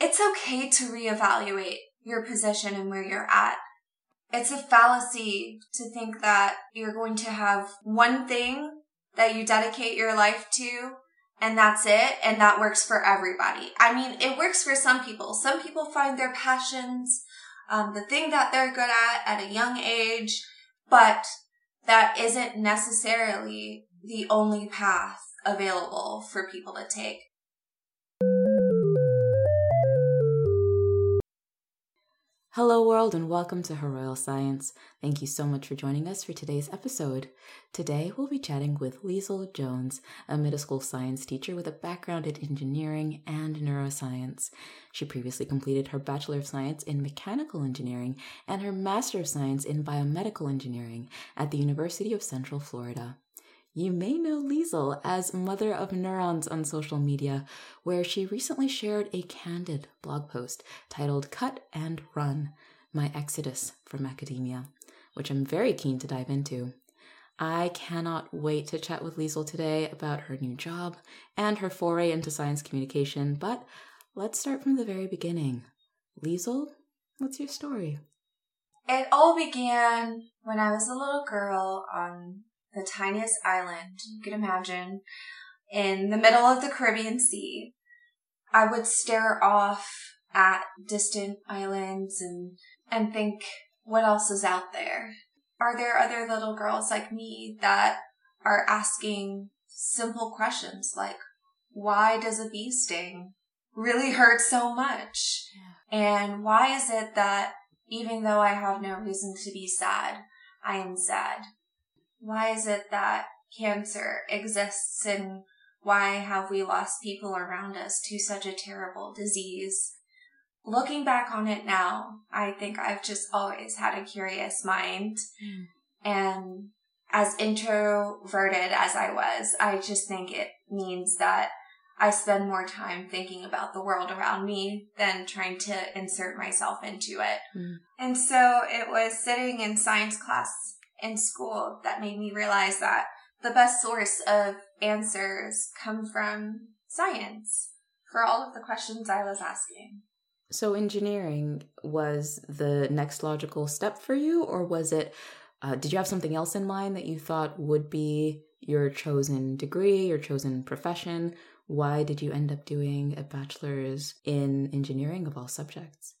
it's okay to reevaluate your position and where you're at. It's a fallacy to think that you're going to have one thing that you dedicate your life to and that's it and that works for everybody. I mean, it works for some people. Some people find their passions, um, the thing that they're good at at a young age, but that isn't necessarily the only path available for people to take. Hello, world, and welcome to Her Royal Science. Thank you so much for joining us for today's episode. Today, we'll be chatting with Liesl Jones, a middle school science teacher with a background in engineering and neuroscience. She previously completed her Bachelor of Science in Mechanical Engineering and her Master of Science in Biomedical Engineering at the University of Central Florida. You may know Liesl as Mother of Neurons on social media, where she recently shared a candid blog post titled Cut and Run My Exodus from Academia, which I'm very keen to dive into. I cannot wait to chat with Liesl today about her new job and her foray into science communication, but let's start from the very beginning. Liesl, what's your story? It all began when I was a little girl on the tiniest island you could imagine in the middle of the Caribbean Sea. I would stare off at distant islands and, and think, what else is out there? Are there other little girls like me that are asking simple questions like, why does a bee sting really hurt so much? Yeah. And why is it that even though I have no reason to be sad, I am sad? Why is it that cancer exists and why have we lost people around us to such a terrible disease? Looking back on it now, I think I've just always had a curious mind. Mm. And as introverted as I was, I just think it means that I spend more time thinking about the world around me than trying to insert myself into it. Mm. And so it was sitting in science class in school that made me realize that the best source of answers come from science for all of the questions I was asking. So, engineering was the next logical step for you, or was it, uh, did you have something else in mind that you thought would be your chosen degree, your chosen profession? Why did you end up doing a bachelor's in engineering of all subjects?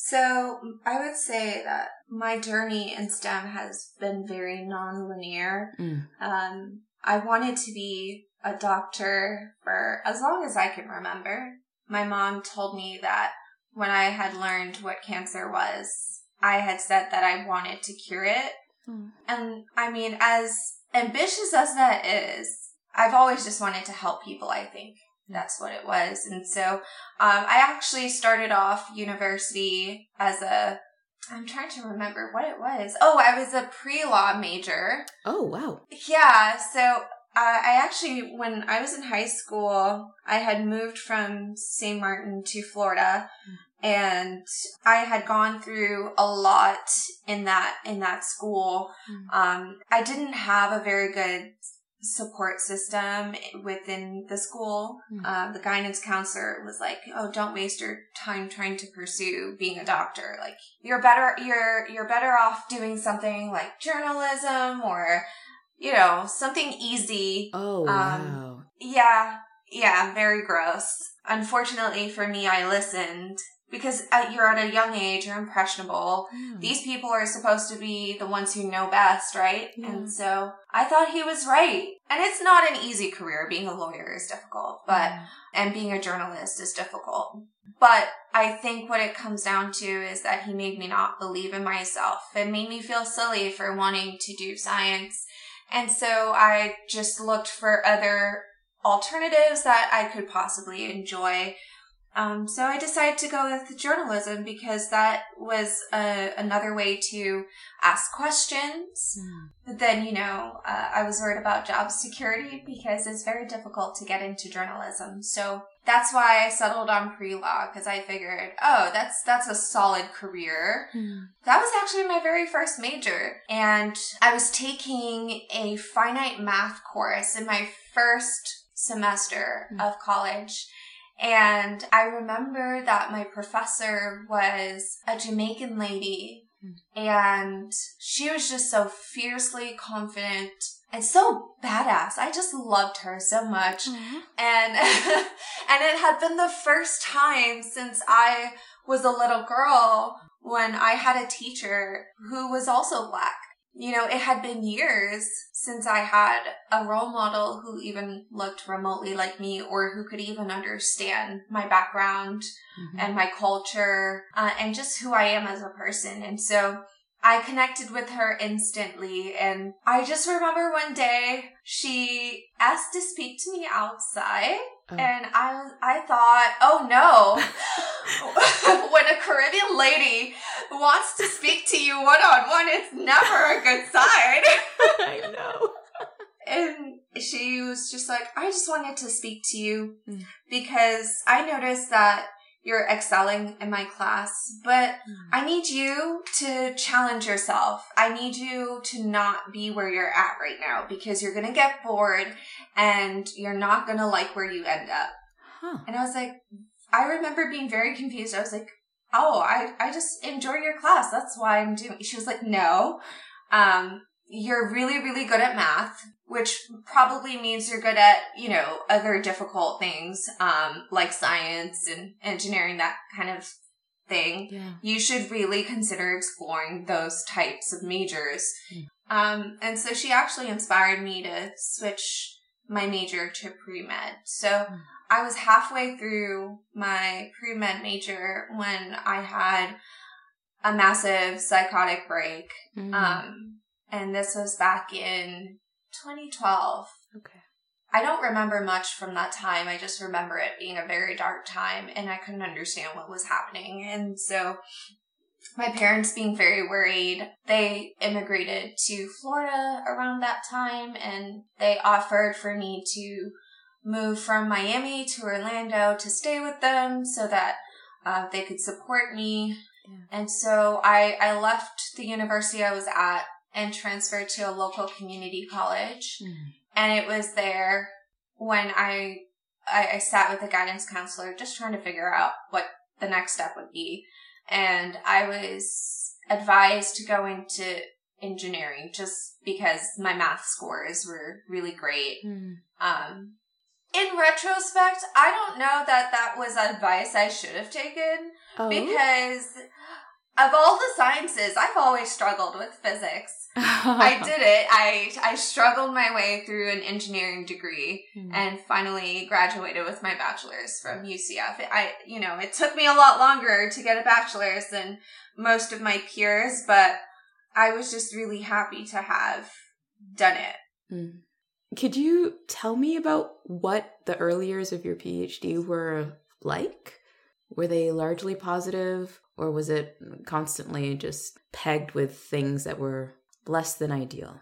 So I would say that my journey in STEM has been very non-linear. Mm. Um, I wanted to be a doctor for as long as I can remember. My mom told me that when I had learned what cancer was, I had said that I wanted to cure it. Mm. And I mean, as ambitious as that is, I've always just wanted to help people, I think that's what it was. And so um, I actually started off university as a I'm trying to remember what it was. Oh, I was a pre law major. Oh, wow. Yeah. So uh, I actually, when I was in high school, I had moved from St. Martin to Florida. And I had gone through a lot in that in that school. Mm. Um, I didn't have a very good support system within the school. Mm-hmm. Uh, the guidance counselor was like, "Oh, don't waste your time trying to pursue being a doctor. Like, you're better. You're you're better off doing something like journalism or, you know, something easy." Oh um, wow! Yeah, yeah, very gross. Unfortunately for me, I listened because at, you're at a young age, you're impressionable. Mm. These people are supposed to be the ones who know best, right? Yeah. And so I thought he was right. And it's not an easy career. Being a lawyer is difficult, but, and being a journalist is difficult. But I think what it comes down to is that he made me not believe in myself. It made me feel silly for wanting to do science. And so I just looked for other alternatives that I could possibly enjoy um, so I decided to go with journalism because that was another way to ask questions. Mm. But then, you know, uh, I was worried about job security because it's very difficult to get into journalism. So that's why I settled on pre-law because I figured, oh, that's that's a solid career. Mm. That was actually my very first major, and I was taking a finite math course in my first semester mm. of college And I remember that my professor was a Jamaican lady and she was just so fiercely confident and so badass. I just loved her so much. Mm-hmm. And and it had been the first time since I was a little girl when I had a teacher who was also black. You know, it had been years since I had a role model who even looked remotely like me or who could even understand my background Mhm. and my culture uh, and just who I am as a person. And so I connected with her instantly. And I just remember one day she asked to speak to me outside. Oh. And I, I thought, oh no, when a Caribbean lady wants to speak to you one on one, it's never a good sign. I know. And she was just like, I just wanted to speak to you Mm. because I noticed that you're excelling in my class, but Mm. I need you to challenge yourself. I need you to not be where you're at right now because you're going to get bored and you're not going to like where you end up. Huh. And I was like, I remember being very confused. I was like, oh, I, I just enjoy your class. That's why I'm doing. She was like, no, um, you're really, really good at math, which probably means you're good at, you know, other difficult things, um, like science and engineering, that kind of thing. Yeah. You should really consider exploring those types of majors. Mm. Um, and so she actually inspired me to switch my major to pre-med. So Mm. I was halfway through my pre-med major when I had a massive psychotic break. Mm. Um, and this was back in 2012. okay. I don't remember much from that time. I just remember it being a very dark time and I couldn't understand what was happening. And so my parents being very worried, they immigrated to Florida around that time and they offered for me to move from Miami to Orlando to stay with them so that uh, they could support me. Yeah. And so I, I left the university I was at and transferred to a local community college Mm. and it was there when I, I I sat with a guidance counselor just trying to figure out what the next step would be and I was advised to go into engineering just because my math scores were really great Mm. um in retrospect I don't know that that was advice I should have taken Oh. because of all the sciences I've always struggled with physics I did it. I I struggled my way through an engineering degree Mm. and finally graduated with my bachelor's from UCF. I you know, it took me a lot longer to get a bachelor's than most of my peers, but I was just really happy to have done it. Mm. Could you tell me about what the early years of your PhD were like? Were they largely positive, or was it constantly just pegged with things that were less than ideal?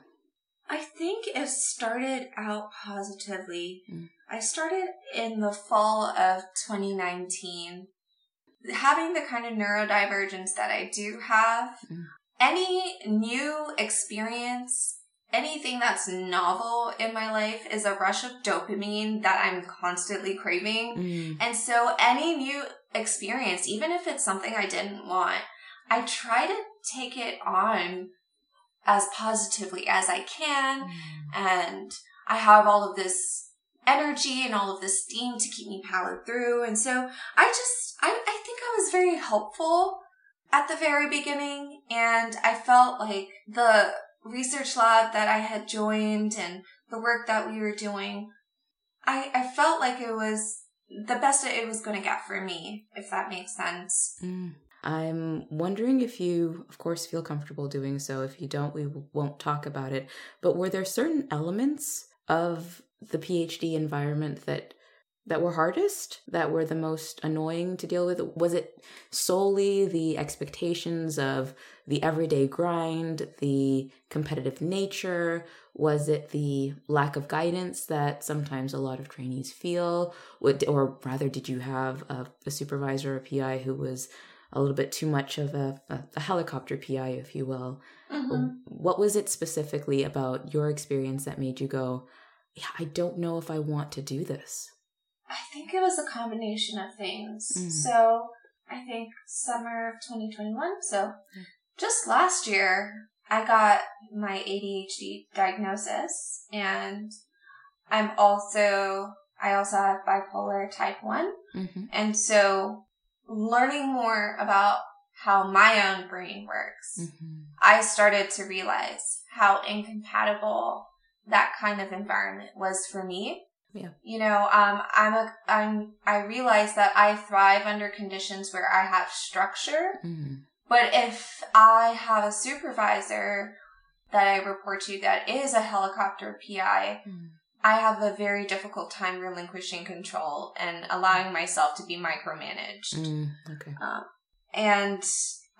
I think it started out positively. Mm. I started in the fall of 2019. Having the kind of neurodivergence that I do have, Mm. any new experience, anything that's novel in my life is a rush of dopamine that I'm constantly craving. Mm. And so any new experience, even if it's something I didn't want, I try to take it on as positively as I can. Mm. And I have all of this energy and all of this steam to keep me powered through. And so I just, I, I think I was very helpful at the very beginning. And I felt like the research lab that I had joined and the work that we were doing, I, I felt like it was the best it was going to get for me, if that makes sense. Mm. I'm wondering if you, of course, feel comfortable doing so. If you don't, we won't talk about it. But were there certain elements of the PhD environment that that were hardest, that were the most annoying to deal with? Was it solely the expectations of the everyday grind, the competitive nature? Was it the lack of guidance that sometimes a lot of trainees feel? Or rather, did you have a, a supervisor or PI who was a little bit too much of a, a, a helicopter PI, if you will? Mhm. What was it specifically about your experience that made you go, yeah, I don't know if I want to do this? I think it was a combination of things. Mhm. So I think summer of 2021. So just last year, I got my ADHD diagnosis and I'm also, I also have bipolar type 1. Mm-hmm. And so learning more about how my own brain works, Mm-hmm. I started to realize how incompatible that kind of environment was for me. Yeah. You know, um, I'm a, I'm, I realize that I thrive under conditions where I have structure. Mm-hmm. But if I have a supervisor that I report to that is a helicopter PI, Mm-hmm. I have a very difficult time relinquishing control and allowing myself to be micromanaged. Mm, okay. And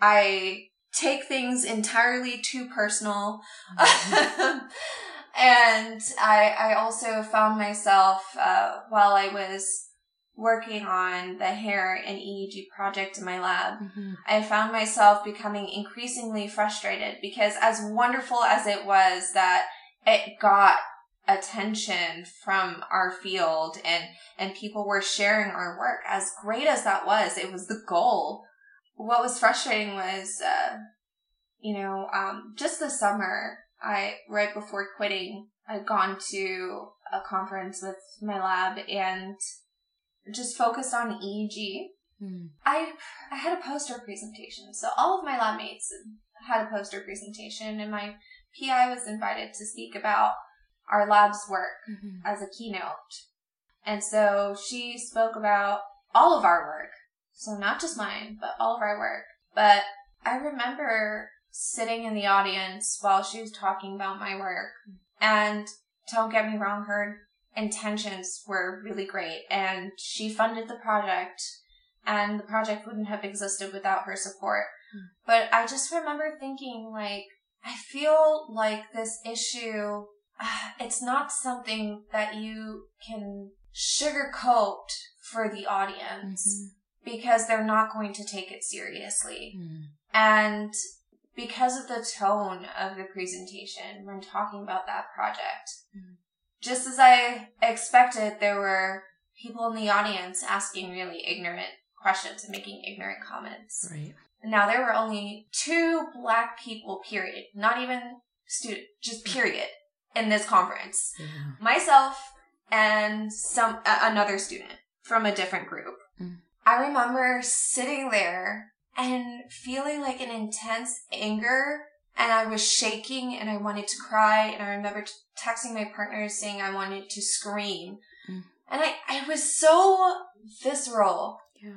I take things entirely too personal. and I, I also found myself, uh, while I was working on the hair and EEG project in my lab, Mm-hmm. I found myself becoming increasingly frustrated because as wonderful as it was that it got attention from our field and and people were sharing our work as great as that was it was the goal what was frustrating was uh you know um just this summer i right before quitting i'd gone to a conference with my lab and just focused on eeg Mm-hmm. I I had a poster presentation. So all of my lab mates had a poster presentation and my PI was invited to speak about our lab's work Mm-hmm. as a keynote. And so she spoke about all of our work. So not just mine, but all of our work. But I remember sitting in the audience while she was talking about my work. And don't get me wrong, her intentions were really great and she funded the project and the project wouldn't have existed without her support. Hmm. But I just remember thinking like, I feel like this issue, it's not something that you can sugarcoat for the audience because they're not going to take it seriously. Mm-hmm. And because of the tone of the presentation when talking about that project, Mhm. just as I expected, there were people in the audience asking really ignorant questions and making ignorant comments. Right. Now there were only two black people, period, not even student, just period, in this conference. Yeah. Myself and some a- another student from a different group. Mm. I remember sitting there and feeling like an intense anger and I was shaking and I wanted to cry and I remember t- texting my partner saying I wanted to scream. Mm. And I, I was so visceral Yeah.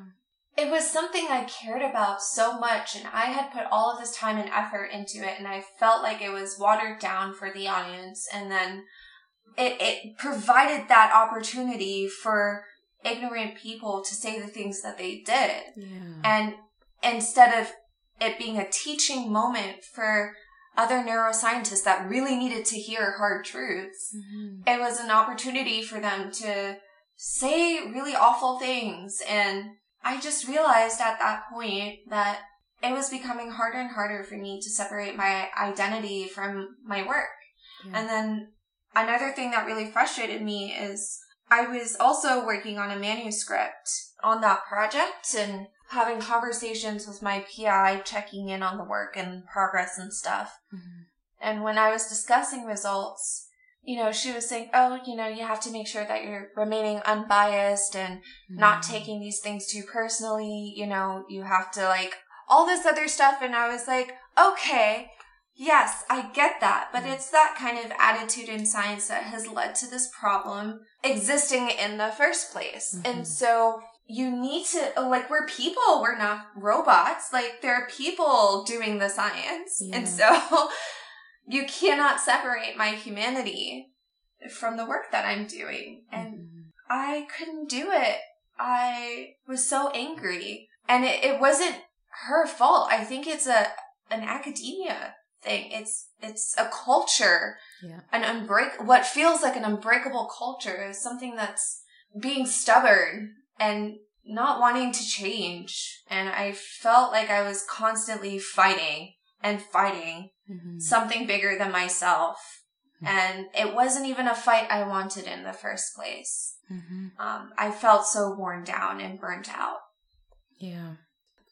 it was something I cared about so much and I had put all of this time and effort into it and I felt like it was watered down for the audience and then it, it provided that opportunity for ignorant people to say the things that they did. Yeah. And instead of it being a teaching moment for other neuroscientists that really needed to hear hard truths, Mhm. it was an opportunity for them to say really awful things. And I just realized at that point that it was becoming harder and harder for me to separate my identity from my work. Yeah. And then another thing that really frustrated me is I was also working on a manuscript on that project and having conversations with my PI, checking in on the work and progress and stuff. Mhm. And when I was discussing results, you know, she was saying, oh, you know, you have to make sure that you're remaining unbiased and not Mhm. taking these things too personally. You know, you have to like all this other stuff. And I was like, okay, yes, I get that. But Mhm. it's that kind of attitude in science that has led to this problem existing in the first place. And so you need to, like, we're people, we're not robots. Like, there are people doing the science. And so you cannot separate my humanity from the work that I'm doing. And Mhm. I couldn't do it. I was so angry. And it, it wasn't her fault. I think it's a an academia thing. It's it's a culture. Yeah. An unbreak what feels like an unbreakable culture is something that's being stubborn and not wanting to change. And I felt like I was constantly fighting and fighting Mhm. something bigger than myself. And it wasn't even a fight I wanted in the first place. Mm-hmm. Um, I felt so worn down and burnt out. Yeah.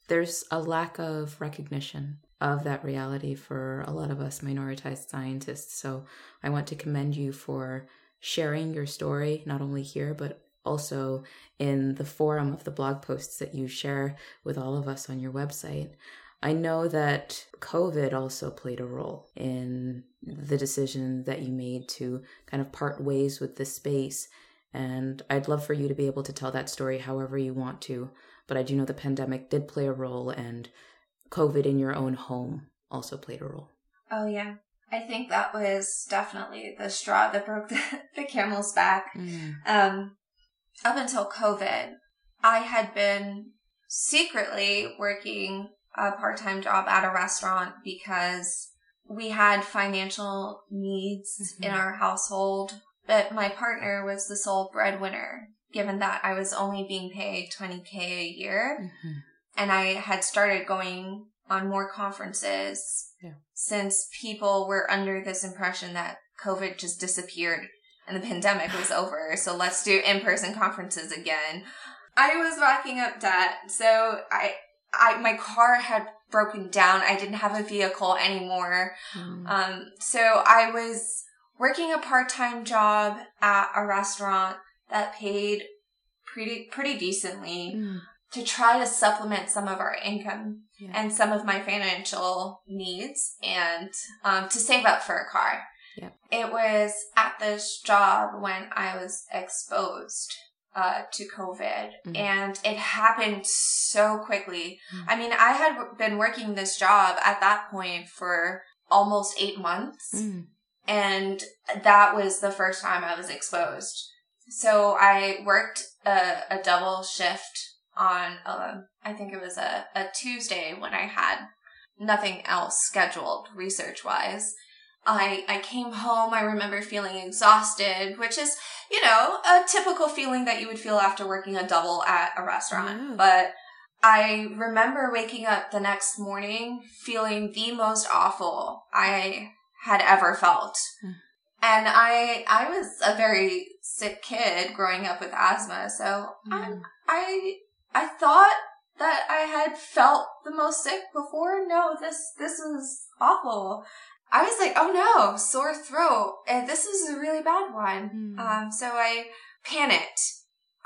There's a lack of recognition of that reality for a lot of us minoritized scientists. So I want to commend you for sharing your story, not only here, but also in the forum of the blog posts that you share with all of us on your website. I know that COVID also played a role in the decision that you made to kind of part ways with this space. And I'd love for you to be able to tell that story however you want to. But I do know the pandemic did play a role, and COVID in your own home also played a role. Oh, yeah. I think that was definitely the straw that broke the, the camel's back. Mm. Um, up until COVID, I had been secretly working a part time job at a restaurant because we had financial needs Mhm. in our household. But my partner was the sole breadwinner, given that I was only being paid 20K a year. Mhm. And I had started going on more conferences Yeah. since people were under this impression that COVID just disappeared and the pandemic was over. So let's do in-person conferences again. I was racking up debt. So I, I, my car had broken down. I didn't have a vehicle anymore. Mm. Um, so I was working a part-time job at a restaurant that paid pretty, pretty decently Mm. to try to supplement some of our income Yeah. and some of my financial needs and um, to save up for a car. Yep. It was at this job when I was exposed uh, to COVID Mhm. and it happened so quickly. Mm. I mean, I had been working this job at that point for almost eight months Mm. and that was the first time I was exposed. So I worked a, a double shift on, um, I think it was a, a Tuesday when I had nothing else scheduled research wise. I, I came home. I remember feeling exhausted, which is, you know, a typical feeling that you would feel after working a double at a restaurant. Yeah. But I remember waking up the next morning feeling the most awful I had ever felt. Hmm. And I I was a very sick kid growing up with asthma, so I, Mm. I I thought that I had felt the most sick before. No, this this was awful. I was like, oh no, sore throat. And this is a really bad one. Mm. Um, so I panicked.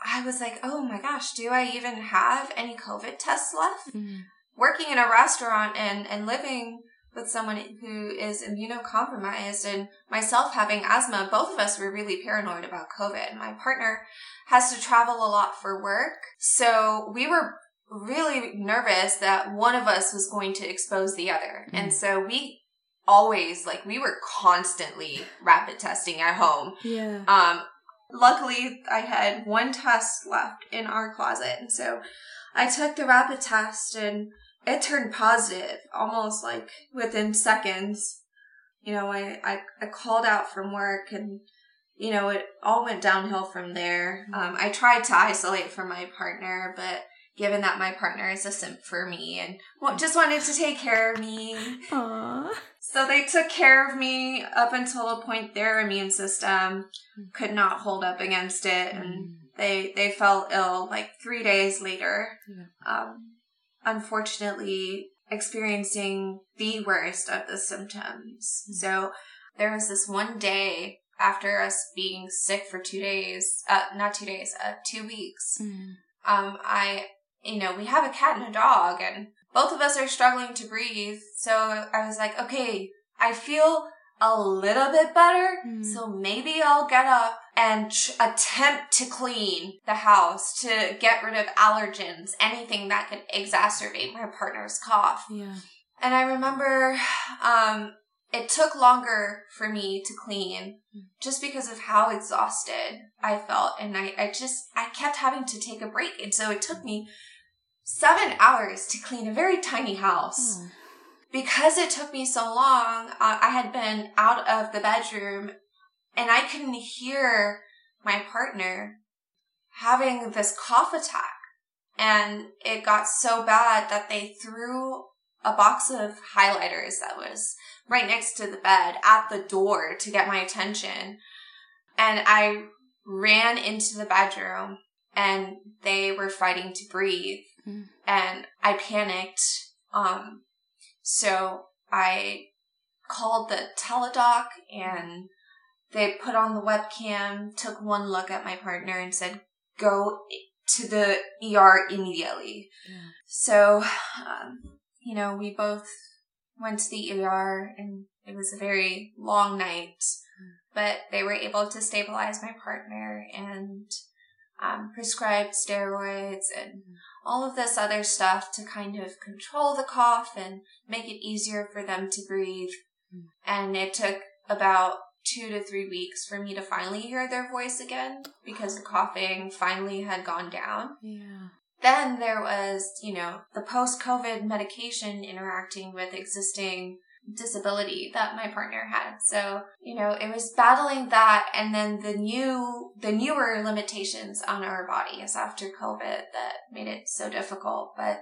I was like, oh my gosh, do I even have any COVID tests left? Mm. working in a restaurant and, and living with someone who is immunocompromised and myself having asthma, both of us were really paranoid about COVID. My partner has to travel a lot for work. So we were really nervous that one of us was going to expose the other. Mm. And so we always, like, we were constantly rapid testing at home. Yeah. Um, luckily, I had one test left in our closet, and so I took the rapid test, and it turned positive almost like within seconds. You know, I I, I called out from work, and you know, it all went downhill from there. Um, I tried to isolate from my partner, but given that my partner is a simp for me and just wanted to take care of me, Aww. so they took care of me up until a point their immune system could not hold up against it and they they fell ill like 3 days later. Um unfortunately experiencing the worst of the symptoms. Mm. So there was this one day after us being sick for 2 days, uh not 2 days, uh 2 weeks Mm. um, I, you know, we have a cat and a dog, and both of us are struggling to breathe. So I was like, okay, I feel a little bit better, Mm. so maybe I'll get up and tr- attempt to clean the house to get rid of allergens, anything that could exacerbate my partner's cough. Yeah. And I remember um, it took longer for me to clean just because of how exhausted I felt. And I, I just, I kept having to take a break. And so it took me seven hours to clean a very tiny house. Oh. Because it took me so long, uh, I had been out of the bedroom and I couldn't hear my partner having this cough attack. And it got so bad that they threw a box of highlighters that was right next to the bed at the door to get my attention. And I ran into the bedroom and they were fighting to breathe. Mm. And I panicked. Um, so I called the teledoc and they put on the webcam, took one look at my partner and said, go to the ER immediately. Yeah. So, um, you know, we both went to the ER and it was a very long night, but they were able to stabilize my partner and um, prescribed steroids and all of this other stuff to kind of control the cough and make it easier for them to breathe. Mm. And it took about two to three weeks for me to finally hear their voice again because the coughing finally had gone down. Yeah. Then there was, you know, the post COVID medication interacting with existing disability that my partner had. So, you know, it was battling that and then the new, the newer limitations on our bodies after COVID that made it so difficult. But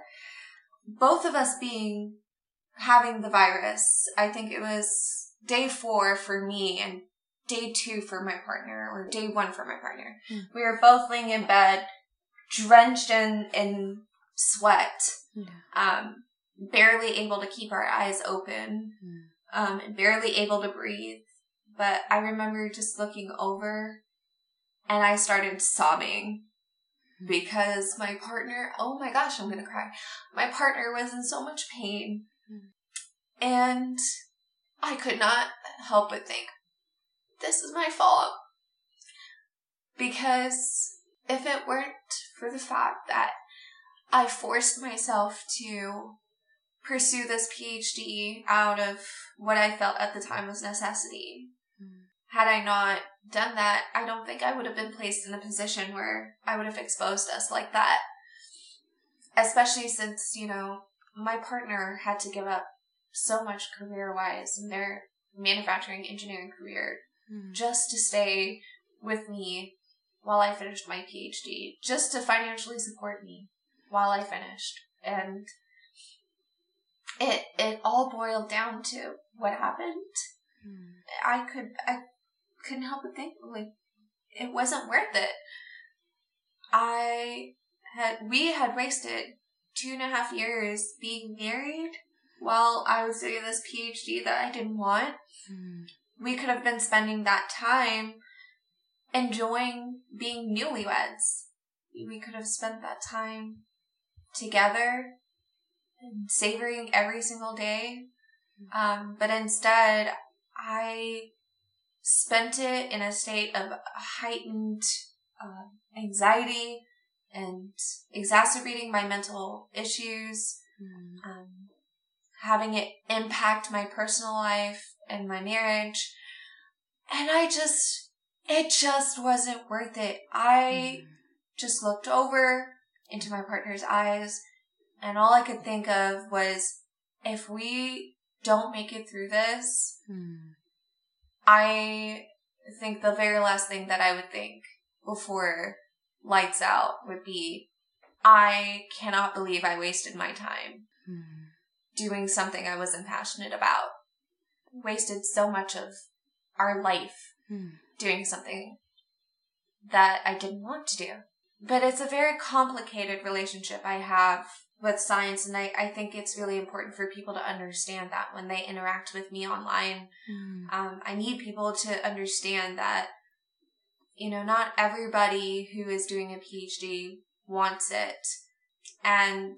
both of us being, having the virus, I think it was day four for me and day two for my partner or day one for my partner. Hmm. We were both laying in bed, drenched in, in sweat Yeah. um, barely able to keep our eyes open, um, and barely able to breathe. But I remember just looking over and I started sobbing because my partner, oh my gosh, I'm gonna cry. My partner was in so much pain. And I could not help but think, this is my fault. Because if it weren't for the fact that I forced myself to pursue this PhD out of what I felt at the time was necessity. Mm. Had I not done that, I don't think I would have been placed in a position where I would have exposed us like that. Especially since, you know, my partner had to give up so much career wise in their manufacturing engineering career Mm. just to stay with me while I finished my PhD, just to financially support me while I finished. And it it all boiled down to what happened. Mm. I could I couldn't help but think like it wasn't worth it. I had we had wasted two and a half years being married while I was doing this PhD that I didn't want Mm. we could have been spending that time enjoying being newlyweds. We could have spent that time together savoring every single day. Um, but instead, I spent it in a state of heightened uh, anxiety and exacerbating my mental issues Mm. um, having it impact my personal life and my marriage. And I just, it just wasn't worth it. I Mm. just looked over into my partner's eyes and all I could think of was if we don't make it through this, Mm. I think the very last thing that I would think before lights out would be, I cannot believe I wasted my time Mm. doing something I wasn't passionate about. Wasted so much of our life Mm. doing something that I didn't want to do. But it's a very complicated relationship I have with science, and I, I think it's really important for people to understand that when they interact with me online. Mm. Um, I need people to understand that, you know, not everybody who is doing a PhD wants it. And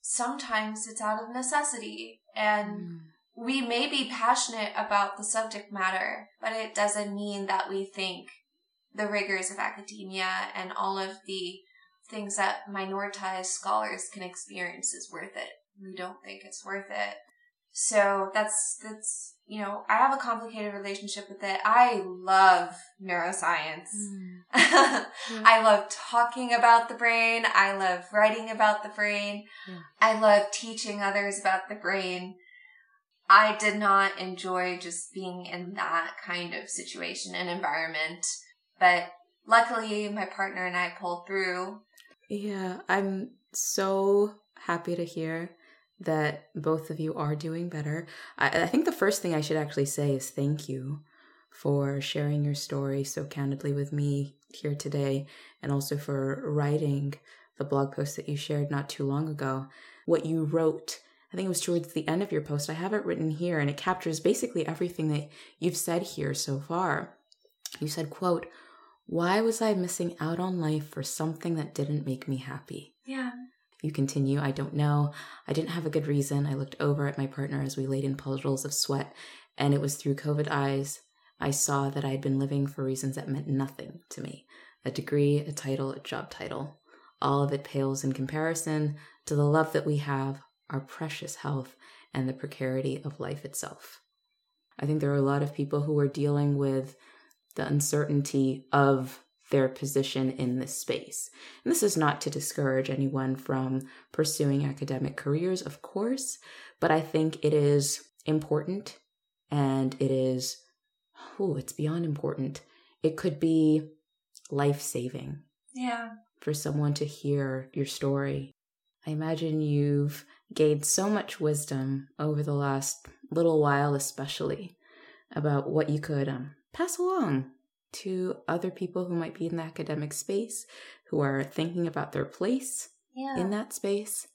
sometimes it's out of necessity. And Mm. we may be passionate about the subject matter, but it doesn't mean that we think the rigors of academia and all of the things that minoritized scholars can experience is worth it. We don't think it's worth it. So that's, that's, you know, I have a complicated relationship with it. I love neuroscience. Mm. I love talking about the brain. I love writing about the brain. Yeah. I love teaching others about the brain. I did not enjoy just being in that kind of situation and environment, but luckily my partner and I pulled through. Yeah, I'm so happy to hear that both of you are doing better. I, I think the first thing I should actually say is thank you for sharing your story so candidly with me here today and also for writing the blog post that you shared not too long ago. What you wrote, I think it was towards the end of your post. I have it written here and it captures basically everything that you've said here so far. You said, quote, why was I missing out on life for something that didn't make me happy? Yeah. You continue, I don't know. I didn't have a good reason. I looked over at my partner as we laid in puddles of sweat, and it was through COVID eyes I saw that I had been living for reasons that meant nothing to me a degree, a title, a job title. All of it pales in comparison to the love that we have, our precious health, and the precarity of life itself. I think there are a lot of people who are dealing with the uncertainty of their position in this space. And this is not to discourage anyone from pursuing academic careers, of course, but I think it is important and it is, oh, it's beyond important. It could be life saving. Yeah. For someone to hear your story. I imagine you've gained so much wisdom over the last little while, especially about what you could um, pass along to other people who might be in the academic space, who are thinking about their place yeah. in that space,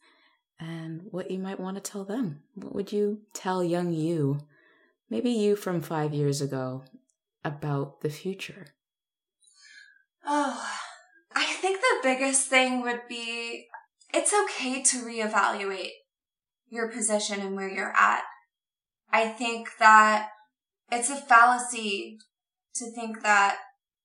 and what you might want to tell them. What would you tell young you, maybe you from five years ago, about the future? Oh, I think the biggest thing would be it's okay to reevaluate your position and where you're at. I think that it's a fallacy to think that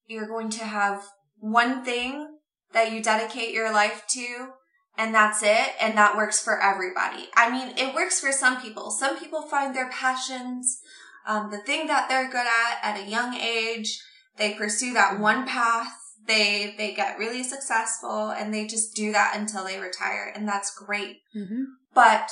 you're going to have one thing that you dedicate your life to and that's it and that works for everybody. I mean, it works for some people. Some people find their passions, um, the thing that they're good at at a young age. They pursue that one path. They, they get really successful and they just do that until they retire and that's great. Mm-hmm. But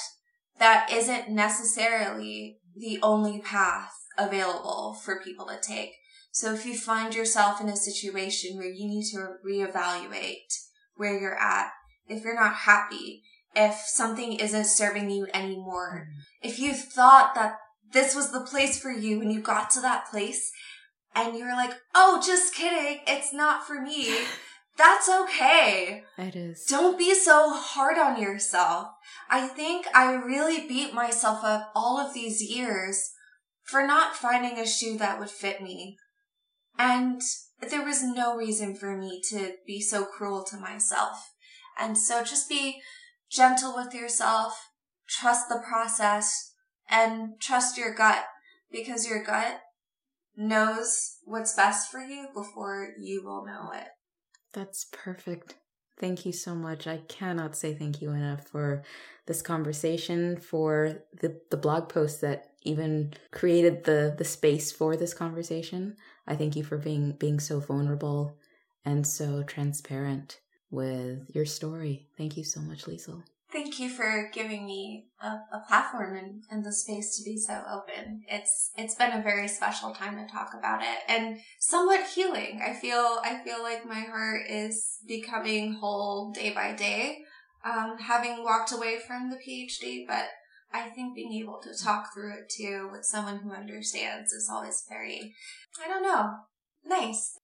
that isn't necessarily the only path available for people to take. So if you find yourself in a situation where you need to reevaluate where you're at, if you're not happy, if something isn't serving you anymore, if you thought that this was the place for you and you got to that place and you're like, oh, just kidding, it's not for me. That's okay. It is. Don't be so hard on yourself. I think I really beat myself up all of these years for not finding a shoe that would fit me. And there was no reason for me to be so cruel to myself. And so just be gentle with yourself, trust the process, and trust your gut because your gut knows what's best for you before you will know it. That's perfect. Thank you so much. I cannot say thank you enough for this conversation, for the, the blog post that even created the the space for this conversation. I thank you for being being so vulnerable and so transparent with your story. Thank you so much, Liesl. Thank you for giving me a, a platform and, and the space to be so open. It's it's been a very special time to talk about it and somewhat healing. I feel I feel like my heart is becoming whole day by day. Um, having walked away from the PhD, but I think being able to talk through it too with someone who understands is always very, I don't know, nice.